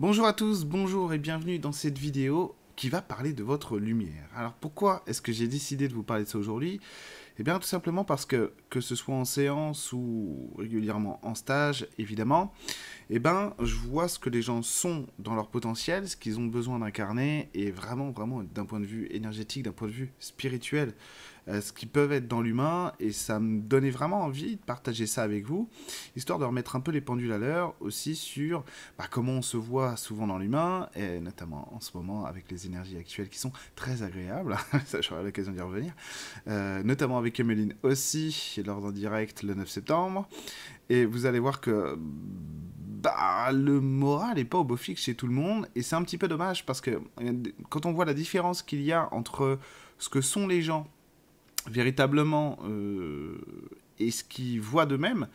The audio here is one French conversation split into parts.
Bonjour à tous, bonjour et bienvenue dans cette vidéo qui va parler de votre lumière. Alors pourquoi est-ce que j'ai décidé de vous parler de ça aujourd'hui? Eh bien tout simplement parce que, que ce soit en séance ou régulièrement en stage, évidemment, eh ben je vois ce que les gens sont dans leur potentiel, ce qu'ils ont besoin d'incarner, et vraiment, vraiment d'un point de vue énergétique, d'un point de vue spirituel, euh, ce qu'ils peuvent être dans l'humain, et ça me donnait vraiment envie de partager ça avec vous, histoire de remettre un peu les pendules à l'heure aussi sur bah, comment on se voit souvent dans l'humain, et notamment en ce moment avec les énergies actuelles qui sont très agréables, ça j'aurai l'occasion d'y revenir, euh, notamment avec Emeline aussi, lors d'un direct le 9 septembre, et vous allez voir que bah, le moral n'est pas au beau fixe chez tout le monde, et c'est un petit peu dommage parce que quand on voit la différence qu'il y a entre ce que sont les gens véritablement euh, et ce qu'ils voient d'eux-mêmes,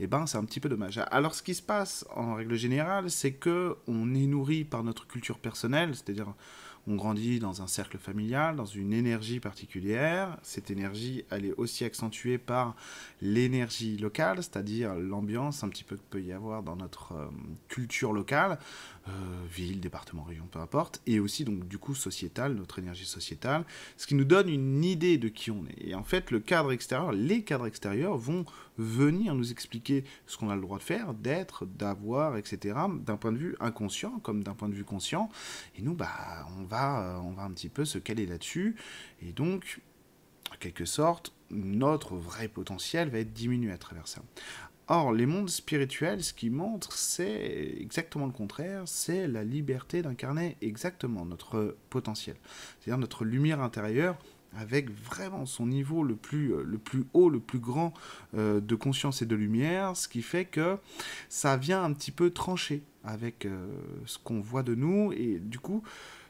eh ben, c'est un petit peu dommage. Alors, ce qui se passe en règle générale, c'est que on est nourri par notre culture personnelle, c'est-à-dire on grandit dans un cercle familial, dans une énergie particulière. Cette énergie, elle est aussi accentuée par l'énergie locale, c'est-à-dire l'ambiance un petit peu que peut y avoir dans notre euh, culture locale, euh, ville, département, région, peu importe, et aussi donc du coup sociétale, notre énergie sociétale, ce qui nous donne une idée de qui on est. Et en fait, le cadre extérieur, les cadres extérieurs vont venir nous expliquer ce qu'on a le droit de faire, d'être, d'avoir, etc., d'un point de vue inconscient comme d'un point de vue conscient. Et nous, bah, on va, euh, on va un petit peu se caler là-dessus. Et donc, en quelque sorte, notre vrai potentiel va être diminué à travers ça. Or, les mondes spirituels, ce qu'ils montrent, c'est exactement le contraire, c'est la liberté d'incarner exactement notre potentiel, c'est-à-dire notre lumière intérieure avec vraiment son niveau le plus, euh, le plus haut, le plus grand euh, de conscience et de lumière, ce qui fait que ça vient un petit peu trancher avec euh, ce qu'on voit de nous, et du coup,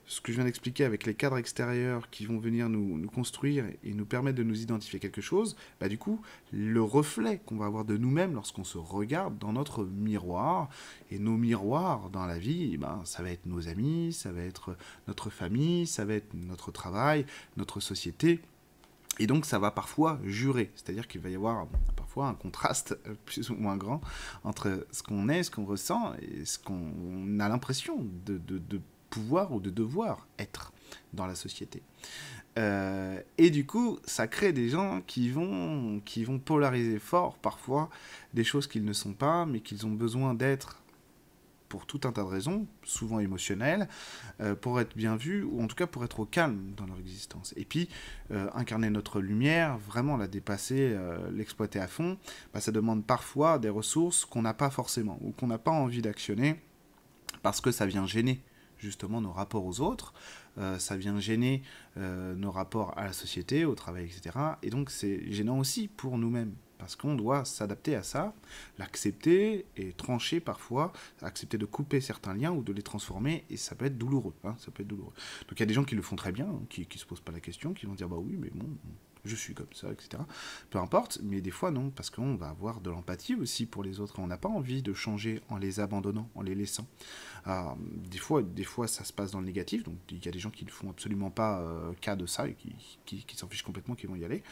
ce que je viens d'expliquer avec les cadres extérieurs qui vont venir nous, construire et nous permettre de nous identifier quelque chose, bah du coup, le reflet qu'on va avoir de nous-mêmes lorsqu'on se regarde dans notre miroir, et nos miroirs dans la vie, ben, ça va être nos amis, ça va être notre famille, ça va être notre travail, notre société, et donc ça va parfois jurer, c'est-à-dire qu'il va y avoir parfois un contraste plus ou moins grand entre ce qu'on est, ce qu'on ressent et ce qu'on a l'impression de pouvoir ou de devoir être dans la société. Euh, et du coup, ça crée des gens qui vont, qui vont polariser fort parfois des choses qu'ils ne sont pas, mais qu'ils ont besoin d'être pour tout un tas de raisons, souvent émotionnelles, euh, pour être bien vus, ou en tout cas pour être au calme dans leur existence. Et puis, euh, incarner notre lumière, vraiment la dépasser, l'exploiter à fond, bah, ça demande parfois des ressources qu'on n'a pas forcément, ou qu'on n'a pas envie d'actionner, parce que ça vient gêner justement nos rapports aux autres, euh, ça vient gêner euh, nos rapports à la société, au travail, etc. Et donc c'est gênant aussi pour nous-mêmes, parce qu'on doit s'adapter à ça, l'accepter et trancher parfois, accepter de couper certains liens ou de les transformer, et ça peut être douloureux. Hein, ça peut être douloureux. Donc il y a des gens qui le font très bien, hein, qui ne se posent pas la question, qui vont dire bah oui, mais bon, je suis comme ça, etc. Peu importe, mais des fois non, parce qu'on va avoir de l'empathie aussi pour les autres, et on n'a pas envie de changer en les abandonnant, en les laissant. des, fois, des fois, ça se passe dans le négatif, donc il y a des gens qui ne font absolument pas euh, cas de ça, et qui, qui s'en fichent complètement, qui vont y aller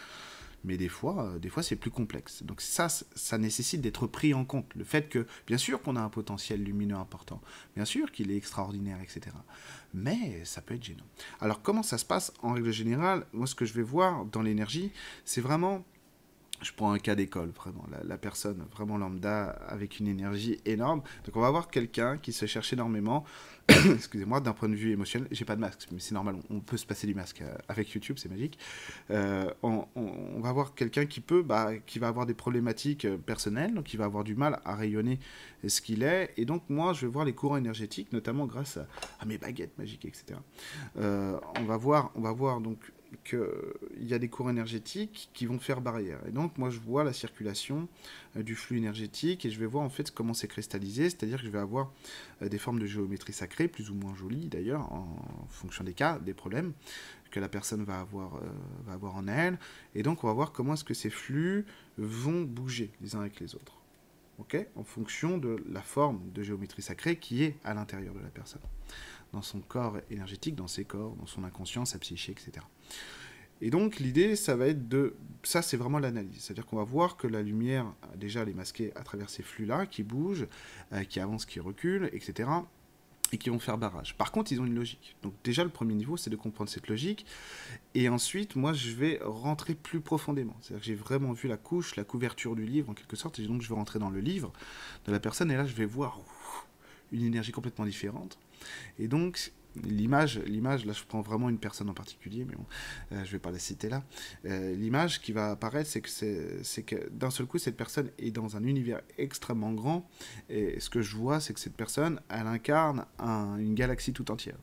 mais des fois, euh, des fois c'est plus complexe. Donc ça, ça nécessite d'être pris en compte. Le fait que, bien sûr qu'on a un potentiel lumineux important, bien sûr qu'il est extraordinaire, etc. Mais ça peut être gênant. Alors comment ça se passe en règle générale? Moi, ce que je vais voir dans l'énergie, c'est vraiment je prends un cas d'école, vraiment, la, personne vraiment lambda avec une énergie énorme. Donc on va avoir quelqu'un qui se cherche énormément, excusez-moi, d'un point de vue émotionnel. J'ai pas de masque, mais c'est normal, on, peut se passer du masque euh, avec YouTube, c'est magique. Euh, on, va avoir quelqu'un qui peut, bah, qui va avoir des problématiques euh, personnelles, donc il va avoir du mal à rayonner ce qu'il est. Et donc moi, je vais voir les courants énergétiques, notamment grâce à, mes baguettes magiques, etc. on va voir, on va voir donc qu'il y a des courants énergétiques qui vont faire barrière. Et donc, moi, je vois la circulation euh, du flux énergétique et je vais voir en fait comment c'est cristallisé, c'est-à-dire que je vais avoir euh, des formes de géométrie sacrée, plus ou moins jolies d'ailleurs, en fonction des cas, des problèmes que la personne va avoir, euh, va avoir en elle. Et donc, on va voir comment est-ce que ces flux vont bouger les uns avec les autres. ok? En fonction de la forme de géométrie sacrée qui est à l'intérieur de la personne dans son corps énergétique, dans ses corps, dans son inconscient, sa psyché, etc. Et donc l'idée, ça va être de... Ça, c'est vraiment l'analyse. C'est-à-dire qu'on va voir que la lumière, déjà, elle est masquée à travers ces flux-là, qui bougent, euh, qui avancent, qui reculent, etc. et qui vont faire barrage. Par contre, ils ont une logique. Donc déjà, le premier niveau, c'est de comprendre cette logique. Et ensuite, moi, je vais rentrer plus profondément. C'est-à-dire que j'ai vraiment vu la couche, la couverture du livre, en quelque sorte. Et donc, je vais rentrer dans le livre de la personne. Et là, je vais voir une énergie complètement différente. Et donc, l'image, l'image, là je prends vraiment une personne en particulier, mais bon, euh, je vais pas la citer là. Euh, l'image qui va apparaître, c'est que, c'est, que d'un seul coup, cette personne est dans un univers extrêmement grand, et ce que je vois, c'est que cette personne, elle incarne une galaxie tout entière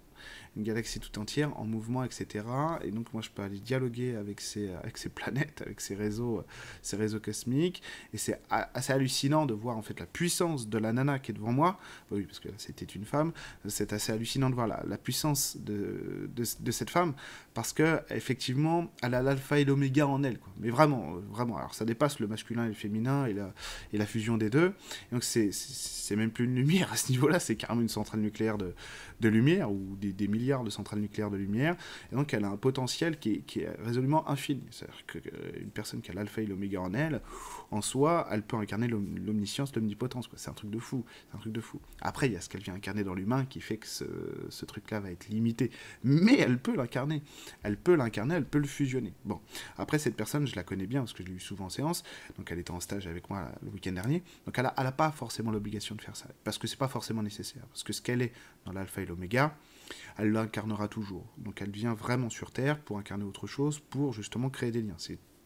une galaxie tout entière en mouvement, etc. Et donc moi je peux aller dialoguer avec ces, ces planètes, avec ces réseaux, ces réseaux cosmiques. Et c'est assez hallucinant de voir en fait la puissance de la nana qui est devant moi. Bah oui, parce que c'était une femme. C'est assez hallucinant de voir la, puissance de, cette femme parce que effectivement elle a l'alpha et l'oméga en elle. Mais vraiment, vraiment. Alors ça dépasse le masculin et le féminin et la, fusion des deux. Et donc c'est même plus une lumière à ce niveau-là, c'est carrément une centrale nucléaire de, lumière ou des, des milliards de centrales nucléaires de lumière, et donc elle a un potentiel qui est, résolument infini. C'est-à-dire qu'une euh, personne qui a l'alpha et l'oméga en elle, en soi, elle peut incarner l'omniscience, l'omnipotence. C'est un truc de fou. C'est un truc de fou. Après, il y a ce qu'elle vient incarner dans l'humain qui fait que ce, truc-là va être limité. Mais elle peut l'incarner. Elle peut l'incarner, elle peut le fusionner. Bon. Après, cette personne, je la connais bien parce que je l'ai eu souvent en séance. Donc, elle était en stage avec moi le week-end dernier. Donc, elle n'a pas forcément l'obligation de faire ça. Parce que c'est pas forcément nécessaire. Parce que ce qu'elle est dans l'alpha et l'oméga, elle l'incarnera toujours. Donc elle vient vraiment sur Terre pour incarner autre chose, pour justement créer des liens.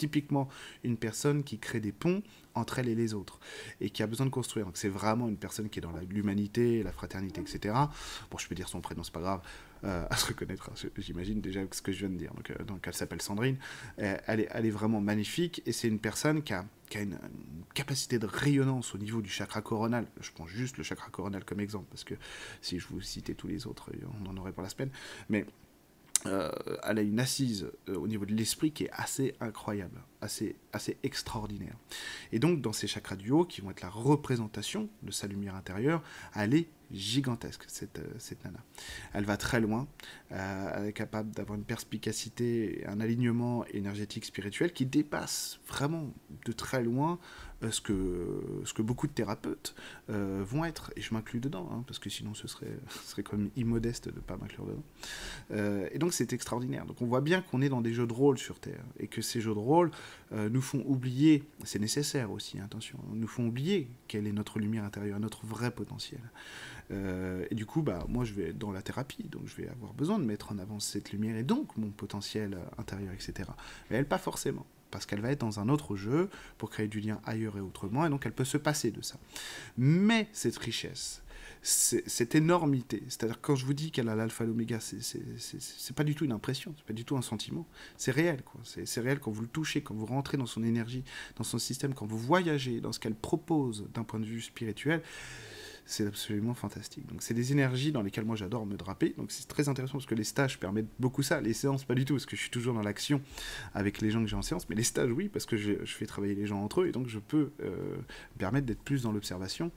Typiquement une personne qui crée des ponts entre elle et les autres et qui a besoin de construire. Donc c'est vraiment une personne qui est dans l'humanité, la fraternité, etc. Bon, je peux dire son prénom, c'est pas grave. Euh, à se reconnaître, hein, j'imagine déjà ce que je viens de dire. Donc, euh, elle s'appelle Sandrine. elle, est, elle est vraiment magnifique et c'est une personne qui a, a une, capacité de rayonnance au niveau du chakra coronal. Je prends juste le chakra coronal comme exemple parce que si je vous citais tous les autres, on n'en aurait pas la peine. Mais euh, elle a une assise euh, au niveau de l'esprit qui est assez incroyable, assez, assez extraordinaire. Et donc, dans ces chakras du haut, qui vont être la représentation de sa lumière intérieure, elle est gigantesque, cette, euh, cette nana. Elle va très loin, elle est capable d'avoir une perspicacité, un alignement énergétique spirituel qui dépasse vraiment de très loin ce que, ce que beaucoup de thérapeutes euh, vont être, et je m'inclus dedans, hein, parce que sinon ce serait, ce serait comme immodeste de ne pas m'inclure dedans. Euh, et donc c'est extraordinaire. Donc on voit bien qu'on est dans des jeux de rôle sur Terre, et que ces jeux de rôle euh, nous font oublier, c'est nécessaire aussi, attention, nous font oublier quelle est notre lumière intérieure, notre vrai potentiel. et du coup, bah, moi je vais être dans la thérapie, donc je vais avoir besoin de mettre en avant cette lumière, et donc mon potentiel intérieur, etc. Mais elle, pas forcément parce qu'elle va être dans un autre jeu pour créer du lien ailleurs et autrement, et donc elle peut se passer de ça. Mais cette richesse, cette énormité, c'est-à-dire quand je vous dis qu'elle a l'alpha et l'oméga, c'est pas du tout une impression, c'est pas du tout un sentiment, c'est réel, quoi. C'est réel quand vous le touchez, quand vous rentrez dans son énergie, dans son système, quand vous voyagez dans ce qu'elle propose d'un point de vue spirituel c'est absolument fantastique. Donc c'est des énergies dans lesquelles moi j'adore me draper. Donc c'est très intéressant parce que les stages permettent beaucoup ça. Les séances pas du tout parce que je suis toujours dans l'action avec les gens que j'ai en séance. Mais les stages oui parce que je, fais travailler les gens entre eux et donc je peux euh, permettre d'être plus dans l'observation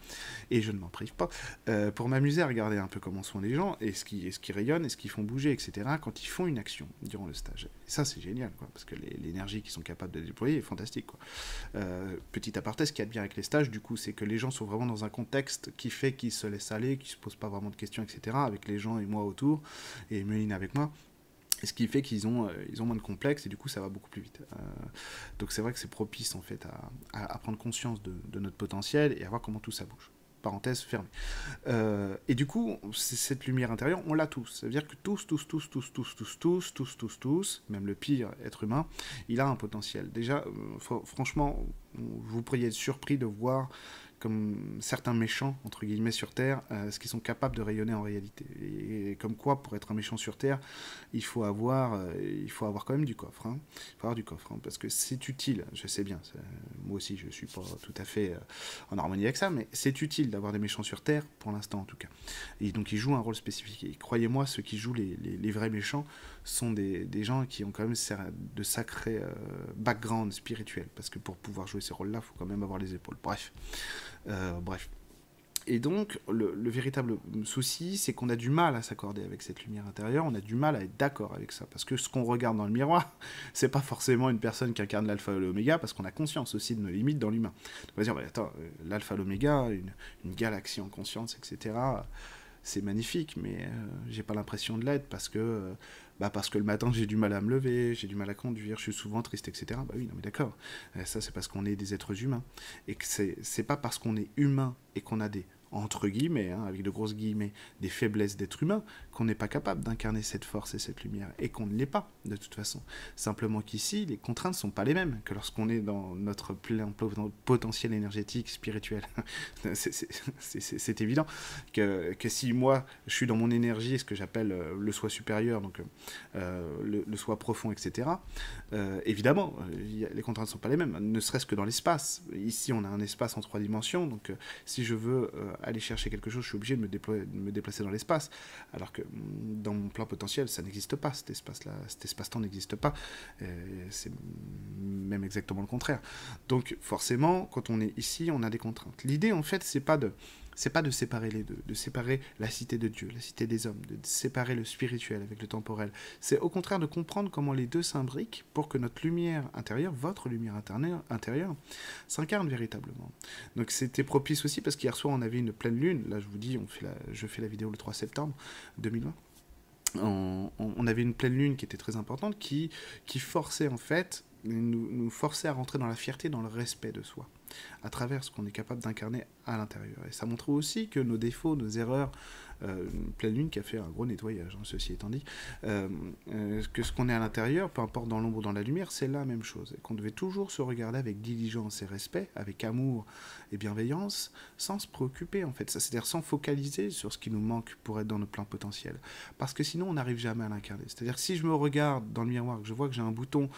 et je ne m'en prive pas euh, pour m'amuser à regarder un peu comment sont les gens et ce qui, ce qui rayonne et ce qu'ils font bouger etc. quand ils font une action durant le stage. Et ça c'est génial parce que l'énergie qu'ils sont capables de déployer est fantastique quoi. Euh, petit aparté, ce qu'il y a de bien avec les stages du coup c'est que les gens sont vraiment dans un contexte qui fait qu'ils se laissent aller, qu'ils se posent pas vraiment de questions, etc. Avec les gens et moi autour, et Méline avec moi. Et ce qui fait qu'ils ont, euh, ont moins de complexes et du coup ça va beaucoup plus vite. Euh, donc c'est vrai que c'est propice en fait à, à, prendre conscience de, notre potentiel et à voir comment tout ça bouge. Parenthèse fermée. Euh, et du coup, cette lumière intérieure, on l'a tous. Ça veut dire que tous, tous, tous, tous, tous, tous, tous, tous, tous, tous, même le pire être humain, il a un potentiel. Déjà, franchement, vous pourriez être surpris de voir comme certains méchants, entre guillemets, sur Terre, euh, ce qu'ils sont capables de rayonner en réalité. Et, comme quoi, pour être un méchant sur Terre, il faut avoir, euh, il faut avoir quand même du coffre. Hein. Il faut avoir du coffre, hein, parce que c'est utile, je sais bien, moi aussi je suis pas tout à fait euh, en harmonie avec ça, mais c'est utile d'avoir des méchants sur Terre, pour l'instant en tout cas. Et donc ils jouent un rôle spécifique. Et croyez-moi, ceux qui jouent les, les, vrais méchants sont des, des, gens qui ont quand même de sacrés background spirituels, parce que pour pouvoir jouer ces rôles-là, il faut quand même avoir les épaules. Bref. Euh, bref. Et donc, le, véritable souci, c'est qu'on a du mal à s'accorder avec cette lumière intérieure, on a du mal à être d'accord avec ça. Parce que ce qu'on regarde dans le miroir, c'est pas forcément une personne qui incarne l'alpha et l'oméga, parce qu'on a conscience aussi de nos limites dans l'humain. On va dire, attends, euh, l'alpha et l'oméga, une, une, galaxie en conscience, etc., c'est magnifique, mais euh, j'ai pas l'impression de l'être parce que, euh, bah parce que le matin j'ai du mal à me lever, j'ai du mal à conduire, je suis souvent triste, etc. Bah oui, non mais d'accord. ça c'est parce qu'on est des êtres humains et que c'est c'est pas parce qu'on est humain et qu'on a des entre guillemets, hein, avec de grosses guillemets, des faiblesses d'être humain, qu'on n'est pas capable d'incarner cette force et cette lumière, et qu'on ne l'est pas, de toute façon. Simplement qu'ici, les contraintes ne sont pas les mêmes que lorsqu'on est dans notre plein potentiel énergétique, spirituel. c'est évident que, que, si moi, je suis dans mon énergie, ce que j'appelle euh, le soi supérieur, donc euh, le, soi profond, etc., euh, évidemment, les contraintes ne sont pas les mêmes, ne serait-ce que dans l'espace. Ici, on a un espace en trois dimensions, donc si je veux aller chercher quelque chose, je suis obligé de me, déplacer dans l'espace. Alors que mm, dans mon plan potentiel, ça n'existe pas, cet espace-là, cet espace-temps n'existe pas. C'est même exactement le contraire. Donc forcément, quand on est ici, on a des contraintes. L'idée, en fait, c'est pas de c'est pas de séparer les deux, de séparer la cité de Dieu, la cité des hommes, de séparer le spirituel avec le temporel. C'est au contraire de comprendre comment les deux s'imbriquent pour que notre lumière intérieure, votre lumière intérieure, s'incarne véritablement. Donc c'était propice aussi parce qu'hier soir on avait une pleine lune. Là je vous dis, je fais la vidéo le 3 septembre 2020. On, avait une pleine lune qui était très importante, qui, qui forçait en fait, nous forçait à rentrer dans la fierté, dans le respect de soi à travers ce qu'on est capable d'incarner à l'intérieur. Et ça montre aussi que nos défauts, nos erreurs, euh, pleine lune qui a fait un gros nettoyage, hein, ceci étant dit, euh, euh, que ce qu'on est à l'intérieur, peu importe dans l'ombre ou dans la lumière, c'est la même chose. Et qu'on devait toujours se regarder avec diligence et respect, avec amour et bienveillance, sans se préoccuper en fait. C'est-à-dire sans focaliser sur ce qui nous manque pour être dans nos plans potentiels. Parce que sinon, on n'arrive jamais à l'incarner. C'est-à-dire si je me regarde dans le miroir, que je vois que j'ai un bouton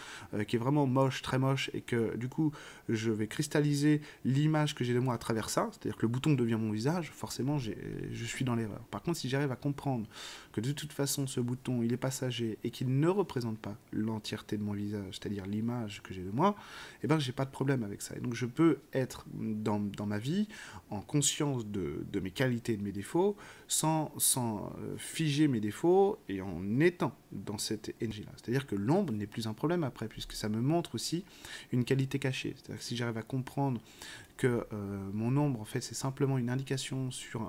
qui est vraiment moche, très moche, et que du coup, je vais cristalliser l'image que j'ai de moi à travers ça, c'est-à-dire que le bouton devient mon visage, forcément, je suis dans l'erreur. Par contre, si j'arrive à comprendre que de toute façon, ce bouton, il est passager et qu'il ne représente pas l'entièreté de mon visage, c'est-à-dire l'image que j'ai de moi, eh ben, j'ai pas de problème avec ça. Et donc, je peux être dans, dans ma vie en conscience de, de, mes qualités et de mes défauts, sans, sans euh, figer mes défauts et en étant dans cette énergie-là. C'est-à-dire que l'ombre n'est plus un problème après, puisque ça me montre aussi une qualité cachée. C'est-à-dire que si j'arrive à comprendre que euh, mon ombre, en fait, c'est simplement une indication sur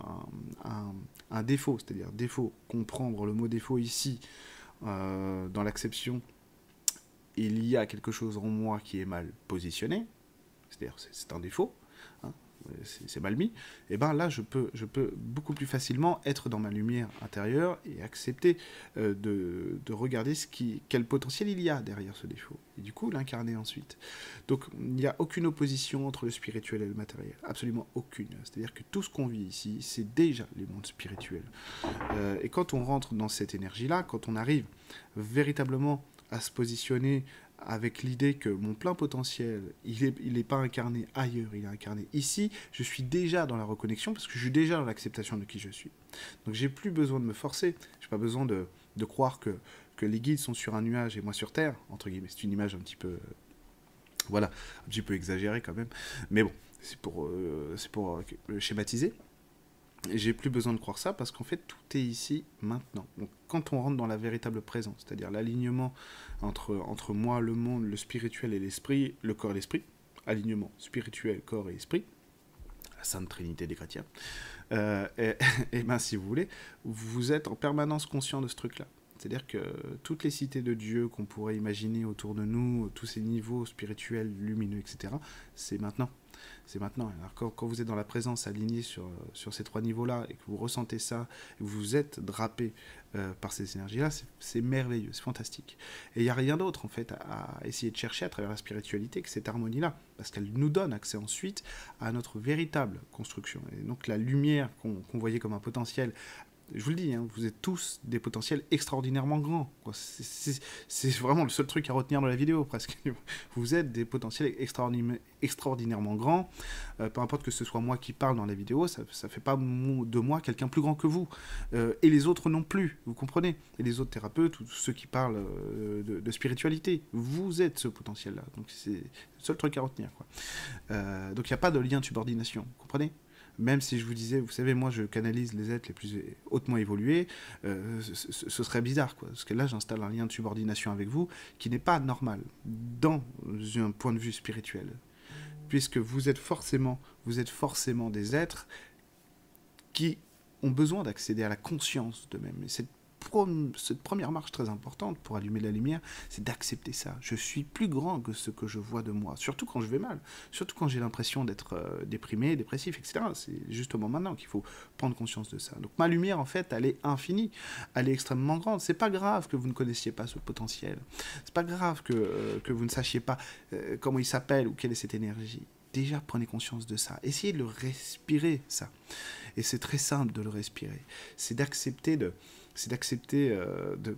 un, défaut, c'est-à-dire défaut, comprendre le mot défaut ici, euh, dans l'acception, il y a quelque chose en moi qui est mal positionné, c'est-à-dire c'est un défaut, c'est mal mis, et eh ben là je peux, je peux beaucoup plus facilement être dans ma lumière intérieure et accepter euh, de, de, regarder ce qui, quel potentiel il y a derrière ce défaut, et du coup l'incarner ensuite. Donc il n'y a aucune opposition entre le spirituel et le matériel, absolument aucune. C'est-à-dire que tout ce qu'on vit ici, c'est déjà les mondes spirituels. Euh, et quand on rentre dans cette énergie-là, quand on arrive véritablement à se positionner avec l'idée que mon plein potentiel, il n'est il est pas incarné ailleurs, il est incarné ici, je suis déjà dans la reconnexion parce que je suis déjà dans l'acceptation de qui je suis. Donc j'ai plus besoin de me forcer, j'ai pas besoin de, de croire que, que, les guides sont sur un nuage et moi sur Terre, entre guillemets. C'est une image un petit peu... Voilà, un petit peu exagérée quand même. Mais bon, c'est pour, euh, pour euh, schématiser. J'ai plus besoin de croire ça parce qu'en fait tout est ici maintenant. Donc quand on rentre dans la véritable présence, c'est-à-dire l'alignement entre, entre moi, le monde, le spirituel et l'esprit, le corps et l'esprit, alignement spirituel, corps et esprit, la sainte trinité des chrétiens, euh, et, ben si vous voulez, vous êtes en permanence conscient de ce truc-là. C'est-à-dire que toutes les cités de Dieu qu'on pourrait imaginer autour de nous, tous ces niveaux spirituels, lumineux, etc., c'est maintenant c'est maintenant. Alors quand, vous êtes dans la présence alignée sur, sur ces trois niveaux-là et que vous ressentez ça, et vous êtes drapé euh, par ces énergies-là, c'est merveilleux, c'est fantastique. Et il n'y a rien d'autre en fait à, essayer de chercher à travers la spiritualité que cette harmonie-là, parce qu'elle nous donne accès ensuite à notre véritable construction. Et donc la lumière qu'on voyait comme un potentiel je vous le dis, hein, vous êtes tous des potentiels extraordinairement grands. C'est vraiment le seul truc à retenir de la vidéo, presque. Vous êtes des potentiels extraordinairement grands. Euh, peu importe que ce soit moi qui parle dans la vidéo, ça ne fait pas de moi quelqu'un plus grand que vous. Euh, et les autres non plus, vous comprenez Et les autres thérapeutes, ou ceux qui parlent euh, de, spiritualité, vous êtes ce potentiel-là. Donc c'est le seul truc à retenir. Donc il n'y a pas de lien de subordination, vous comprenez? Même si je vous disais, vous savez, moi je canalise les êtres les plus hautement évolués, euh, ce, serait bizarre, quoi. Parce que là, j'installe un lien de subordination avec vous qui n'est pas normal dans un point de vue spirituel. Puisque vous êtes forcément, vous êtes forcément des êtres qui ont besoin d'accéder à la conscience d'eux-mêmes. Et cette première marche très importante pour allumer la lumière, c'est d'accepter ça. Je suis plus grand que ce que je vois de moi, surtout quand je vais mal, surtout quand j'ai l'impression d'être euh, déprimé, dépressif, etc. C'est justement maintenant qu'il faut prendre conscience de ça. Donc ma lumière, en fait, elle est infinie, elle est extrêmement grande. C'est pas grave que vous ne connaissiez pas ce potentiel. C'est pas grave que, euh, que vous ne sachiez pas euh, comment il s'appelle ou quelle est cette énergie déjà prenez conscience de ça. Essayez de le respirer, ça. Et c'est très simple de le respirer. C'est d'accepter de, c'est d'accepter euh, de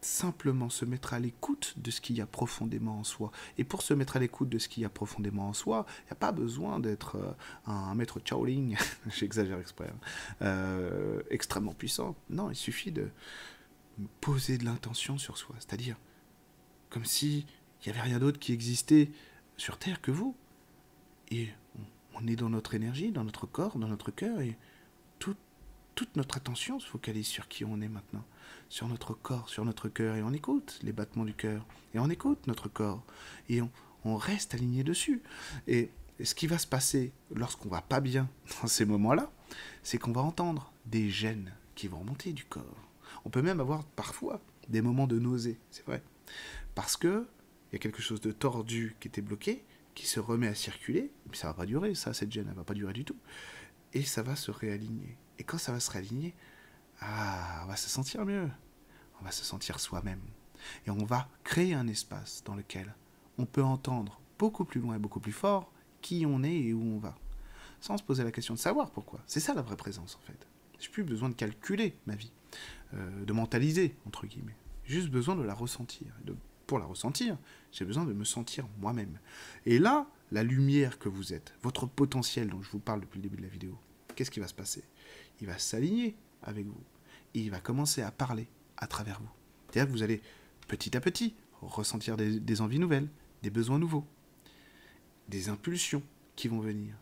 simplement se mettre à l'écoute de ce qu'il y a profondément en soi. Et pour se mettre à l'écoute de ce qu'il y a profondément en soi, il n'y a pas besoin d'être euh, un maître Shaolin, j'exagère exprès, hein, euh, extrêmement puissant. Non, il suffit de poser de l'intention sur soi, c'est-à-dire comme si il n'y avait rien d'autre qui existait sur Terre que vous. Et on est dans notre énergie, dans notre corps, dans notre cœur, toute notre attention se focalise sur qui on est maintenant, sur notre corps, sur notre cœur, et on écoute les battements du cœur, et on écoute notre corps, et on, reste aligné dessus. Et, ce qui va se passer lorsqu'on va pas bien dans ces moments-là, c'est qu'on va entendre des gènes qui vont remonter du corps. On peut même avoir parfois des moments de nausée, c'est vrai, parce que il y a quelque chose de tordu qui était bloqué, qui se remet à circuler, mais ça va pas durer, ça, cette gêne, elle va pas durer du tout, et ça va se réaligner. Et quand ça va se réaligner, ah, on va se sentir mieux. On va se sentir soi-même. Et on va créer un espace dans lequel on peut entendre beaucoup plus loin et beaucoup plus fort qui on est et où on va. Sans se poser la question de savoir pourquoi. C'est ça la vraie présence en fait. J'ai plus besoin de calculer ma vie, euh, de mentaliser, entre guillemets. Juste besoin de la ressentir. Pour la ressentir, j'ai besoin de me sentir moi-même. Et là, la lumière que vous êtes, votre potentiel dont je vous parle depuis le début de la vidéo, qu'est-ce qui va se passer? Il va s'aligner avec vous. Il va commencer à parler à travers vous. C'est-à-dire que vous allez petit à petit ressentir des, envies nouvelles, des besoins nouveaux, des impulsions qui vont venir.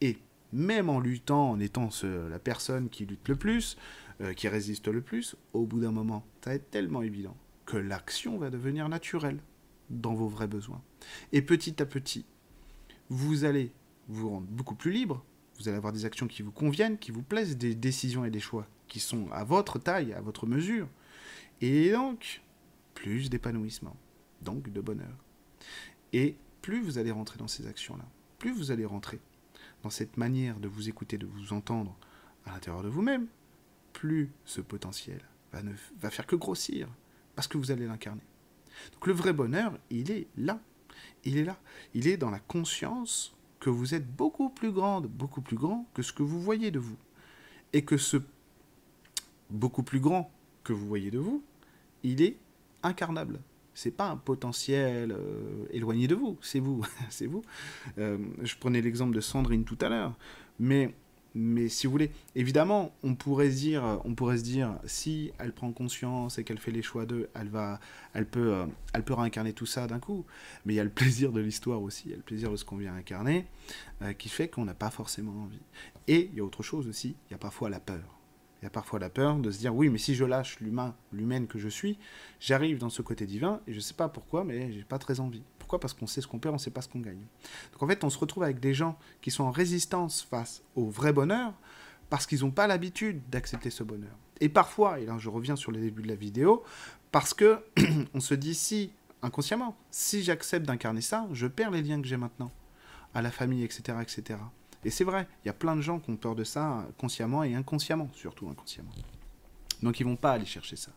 Et même en luttant, en étant la personne qui lutte le plus, euh, qui résiste le plus, au bout d'un moment, ça va être tellement évident que l'action va devenir naturelle dans vos vrais besoins. Et petit à petit, vous allez vous rendre beaucoup plus libre vous allez avoir des actions qui vous conviennent, qui vous plaisent, des décisions et des choix qui sont à votre taille, à votre mesure. Et donc, plus d'épanouissement, donc de bonheur. Et plus vous allez rentrer dans ces actions-là, plus vous allez rentrer dans cette manière de vous écouter, de vous entendre à l'intérieur de vous-même, plus ce potentiel va, ne, va faire que grossir, parce que vous allez l'incarner. Donc le vrai bonheur, il est là. Il est là. Il est dans la conscience vous êtes beaucoup plus grande, beaucoup plus grand que ce que vous voyez de vous. Et que ce beaucoup plus grand que vous voyez de vous, il est incarnable. C'est pas un potentiel euh, éloigné de vous, c'est vous, c'est vous. Euh, je prenais l'exemple de Sandrine tout à l'heure, mais mais si vous voulez, évidemment, on pourrait se dire, on pourrait se dire, si elle prend conscience et qu'elle fait les choix d'eux, elle va, elle peut, euh, elle peut réincarner tout ça d'un coup. Mais il y a le plaisir de l'histoire aussi, il y a le plaisir de ce qu'on vient incarner, euh, qui fait qu'on n'a pas forcément envie. Et il y a autre chose aussi, il y a parfois la peur. Il y a parfois la peur de se dire, oui, mais si je lâche l'humain, l'humaine que je suis, j'arrive dans ce côté divin et je ne sais pas pourquoi, mais j'ai pas très envie. Pourquoi? Parce qu'on sait ce qu'on perd, on ne sait pas ce qu'on gagne. Donc en fait, on se retrouve avec des gens qui sont en résistance face au vrai bonheur parce qu'ils n'ont pas l'habitude d'accepter ce bonheur. Et parfois, et là je reviens sur le début de la vidéo, parce que on se dit si, inconsciemment, si j'accepte d'incarner ça, je perds les liens que j'ai maintenant, à la famille, etc. etc. Et c'est vrai, il y a plein de gens qui ont peur de ça, consciemment et inconsciemment, surtout inconsciemment. Donc ils vont pas aller chercher ça.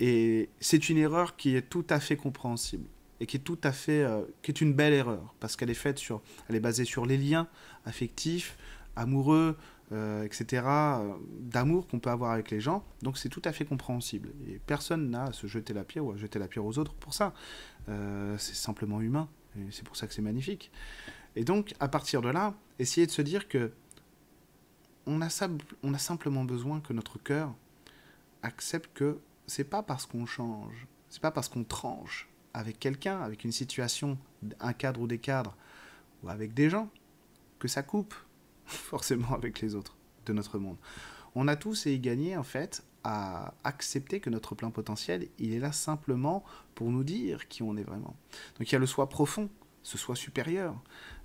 Et c'est une erreur qui est tout à fait compréhensible et qui est tout à fait, euh, qui est une belle erreur parce qu'elle est faite sur, elle est basée sur les liens affectifs, amoureux, euh, etc., euh, d'amour qu'on peut avoir avec les gens. Donc c'est tout à fait compréhensible. Et personne n'a à se jeter la pierre ou à jeter la pierre aux autres pour ça. c'est simplement humain. Et c'est pour ça que c'est magnifique. Et donc, à partir de là, essayer de se dire que on a, on a simplement besoin que notre cœur accepte que c'est pas parce qu'on change, c'est pas parce qu'on tranche avec quelqu'un, avec une situation, un cadre ou des cadres, ou avec des gens, que ça coupe forcément avec les autres de notre monde. On a tous et y gagner en fait à accepter que notre plein potentiel, il est là simplement pour nous dire qui on est vraiment. Donc il y a le soi profond ce soi supérieur.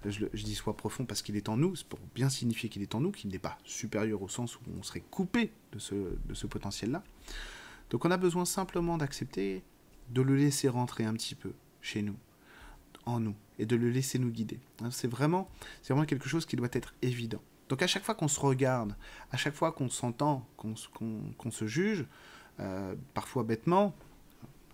Je, dis soi profond parce qu'il est en nous, c'est pour bien signifier qu'il est en nous, qu'il n'est pas supérieur au sens où on serait coupé de ce, de ce potentiel-là. Donc on a besoin simplement d'accepter de le laisser rentrer un petit peu chez nous, en nous, et de le laisser nous guider. Hein, c'est vraiment, c'est vraiment quelque chose qui doit être évident. Donc à chaque fois qu'on se regarde, à chaque fois qu'on s'entend, qu'on se juge, euh, parfois bêtement,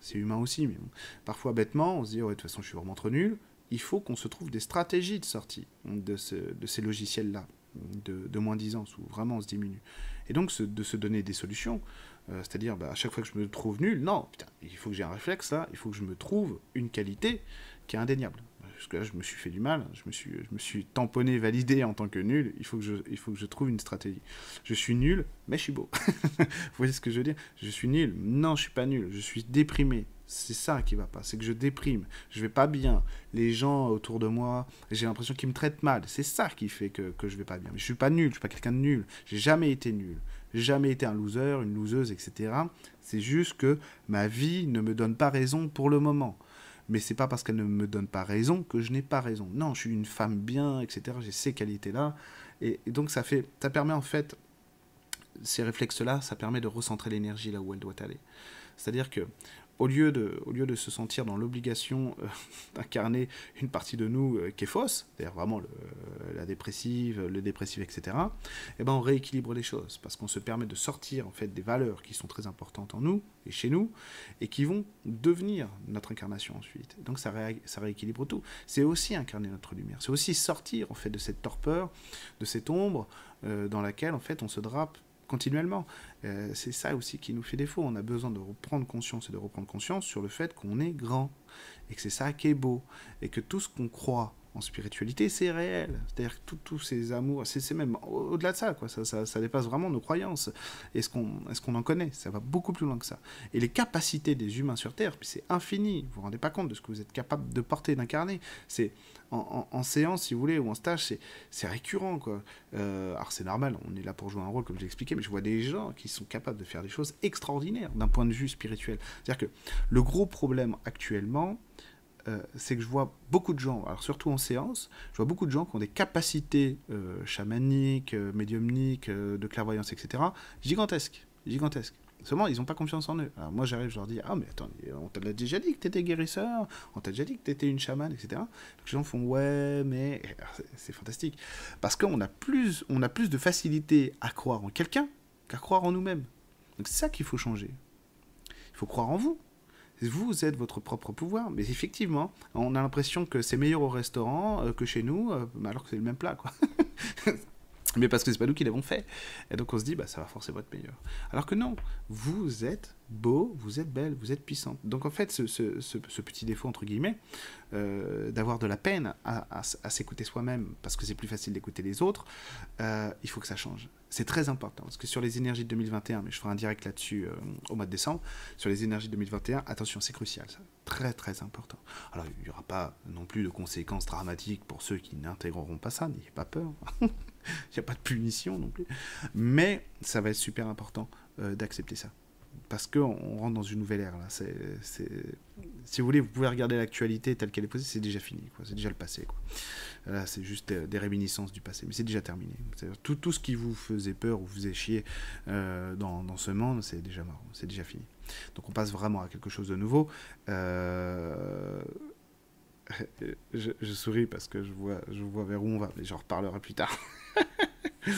c'est humain aussi, mais parfois bêtement, on se dit, ouais, de toute façon, je suis vraiment trop nul. Il faut qu'on se trouve des stratégies de sortie de, de ces logiciels-là, de, moins 10 ans, où vraiment on se diminue. Et donc, de se donner des solutions, c'est-à-dire, bah, à chaque fois que je me trouve nul, non, putain, il faut que j'ai un réflexe là, il faut que je me trouve une qualité qui est indéniable. Parce que là, je me suis fait du mal, je me suis, je me suis tamponné, validé en tant que nul, il faut, que je, il faut que je trouve une stratégie. Je suis nul, mais je suis beau. Vous voyez ce que je veux dire? Je suis nul, non, je suis pas nul, je suis déprimé. C'est ça qui va pas, c'est que je déprime, je vais pas bien. Les gens autour de moi, j'ai l'impression qu'ils me traitent mal. C'est ça qui fait que, que je vais pas bien. Mais je suis pas nul, je suis pas quelqu'un de nul. J'ai jamais été nul jamais été un loser, une loseuse, etc. C'est juste que ma vie ne me donne pas raison pour le moment. Mais c'est pas parce qu'elle ne me donne pas raison que je n'ai pas raison. Non, je suis une femme bien, etc. J'ai ces qualités-là. Et, donc ça fait, ça permet en fait, ces réflexes-là, ça permet de recentrer l'énergie là où elle doit aller. C'est-à-dire que au lieu de, au lieu de se sentir dans l'obligation euh, d'incarner une partie de nous euh, qui est fausse, c'est-à-dire vraiment le, la dépressive, le dépressif, etc., eh ben on rééquilibre les choses parce qu'on se permet de sortir en fait des valeurs qui sont très importantes en nous et chez nous et qui vont devenir notre incarnation ensuite. Donc ça, rééquilibre tout. C'est aussi incarner notre lumière. C'est aussi sortir en fait de cette torpeur, de cette ombre euh, dans laquelle en fait on se drape continuellement. Euh, c'est ça aussi qui nous fait défaut. On a besoin de reprendre conscience et de reprendre conscience sur le fait qu'on est grand et que c'est ça qui est beau et que tout ce qu'on croit en spiritualité, c'est réel. C'est-à-dire que tous ces amours, c'est même au-delà de ça, quoi. Ça, ça, dépasse vraiment nos croyances. Est-ce qu'on est en connaît Ça va beaucoup plus loin que ça. Et les capacités des humains sur Terre, c'est infini. Vous vous rendez pas compte de ce que vous êtes capable de porter, d'incarner. C'est en, séance, si vous voulez, ou en stage, c'est récurrent, quoi. Euh, alors c'est normal, on est là pour jouer un rôle, comme je l'ai expliqué, mais je vois des gens qui sont capables de faire des choses extraordinaires d'un point de vue spirituel. C'est-à-dire que le gros problème actuellement, euh, c'est que je vois beaucoup de gens, alors surtout en séance, je vois beaucoup de gens qui ont des capacités euh, chamaniques, euh, médiumniques, de clairvoyance, etc., gigantesques, gigantesques. Seulement, ils n'ont pas confiance en eux. Alors moi, j'arrive, je leur dis Ah, mais attends, on t'a déjà dit que tu étais guérisseur, on t'a déjà dit que tu étais une chamane, etc. Les gens font Ouais, mais. C'est fantastique. Parce qu'on a, plus, a plus de facilité à croire en quelqu'un qu'à croire en nous-mêmes. Donc c'est ça qu'il faut changer. Il faut croire en vous. Vous êtes votre propre pouvoir. Mais effectivement, on a l'impression que c'est meilleur au restaurant euh, que chez nous, euh, alors que c'est le même plat, quoi. mais parce que c'est pas nous qui l'avons fait. Et donc on se dit, bah ça va forcément être meilleur. Alors que non, vous êtes beau, vous êtes belle, vous êtes puissante. Donc en fait, ce, petit défaut, entre guillemets, euh, d'avoir de la peine à, s'écouter soi-même parce que c'est plus facile d'écouter les autres, euh, il faut que ça change. C'est très important parce que sur les énergies de 2021, mais je ferai un direct là-dessus euh, au mois de décembre, sur les énergies de 2021, attention, c'est crucial. Très très important. Alors il n'y aura pas non plus de conséquences dramatiques pour ceux qui n'intégreront pas ça, n'ayez pas peur. il n'y a pas de punition non plus. Mais ça va être super important d'accepter ça parce qu'on rentre dans une nouvelle ère. Là. C'est, Si vous voulez, vous pouvez regarder l'actualité telle qu'elle est posée, c'est déjà fini, c'est déjà le passé. Quoi. Là, c'est juste des réminiscences du passé, mais c'est déjà terminé. Tout, tout, ce qui vous faisait peur ou vous faisait chier euh, dans, dans, ce monde, c'est déjà mort, c'est déjà fini. Donc on passe vraiment à quelque chose de nouveau. Euh, je, je, souris parce que je vois, je vois vers où on va, mais j'en reparlerai plus tard.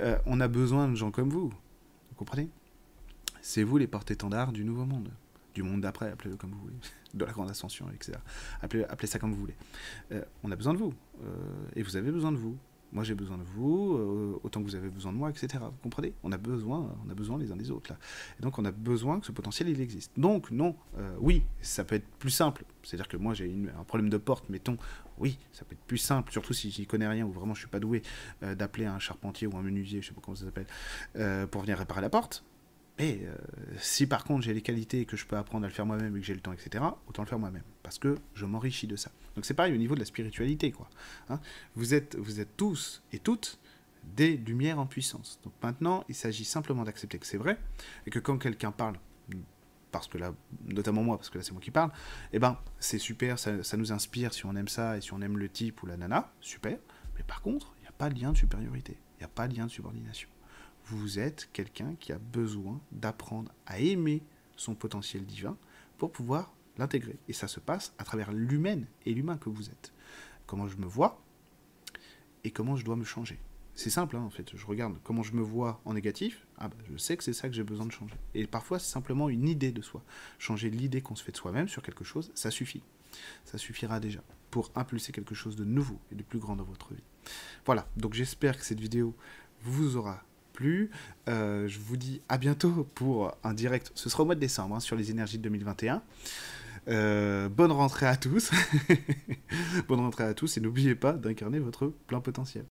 Euh, on a besoin de gens comme vous, vous comprenez? C'est vous les porte-étendards du nouveau monde. Du monde d'après, appelez-le comme vous voulez. De la grande ascension, etc. Appelez, appelez ça comme vous voulez. Euh, on a besoin de vous. Euh, et vous avez besoin de vous. Moi, j'ai besoin de vous, euh, autant que vous avez besoin de moi, etc. Vous comprenez? On a besoin, on a besoin les uns des autres là. Et donc, on a besoin que ce potentiel il existe. Donc, non, oui, ça peut être plus simple. C'est-à-dire que moi, j'ai un problème de porte, mettons. Oui, ça peut être plus simple, surtout si j'y connais rien ou vraiment je suis pas doué, d'appeler un charpentier ou un menuisier, je sais pas comment ça s'appelle, pour venir réparer la porte. Et euh, si par contre j'ai les qualités que je peux apprendre à le faire moi-même et que j'ai le temps, etc., autant le faire moi-même. Parce que je m'enrichis de ça. Donc c'est pareil au niveau de la spiritualité, quoi. Hein. vous, êtes, vous êtes tous et toutes des lumières en puissance. Donc maintenant, il s'agit simplement d'accepter que c'est vrai et que quand quelqu'un parle parce que là, notamment moi, parce que là c'est moi qui parle, eh ben c'est super, ça, ça, nous inspire si on aime ça et si on aime le type ou la nana, super. Mais par contre, il n'y a pas de lien de supériorité, il n'y a pas de lien de subordination. Vous êtes quelqu'un qui a besoin d'apprendre à aimer son potentiel divin pour pouvoir l'intégrer. Et ça se passe à travers l'humaine et l'humain que vous êtes. Comment je me vois et comment je dois me changer. C'est simple, hein, en fait. Je regarde comment je me vois en négatif. Ah bah, je sais que c'est ça que j'ai besoin de changer. Et parfois, c'est simplement une idée de soi. Changer l'idée qu'on se fait de soi-même sur quelque chose, ça suffit. Ça suffira déjà pour impulser quelque chose de nouveau et de plus grand dans votre vie. Voilà. Donc j'espère que cette vidéo vous aura Euh, je vous dis à bientôt pour un direct. Ce sera au mois de décembre hein, sur les énergies de 2021. Euh, bonne rentrée à tous. bonne rentrée à tous et n'oubliez pas d'incarner votre plein potentiel.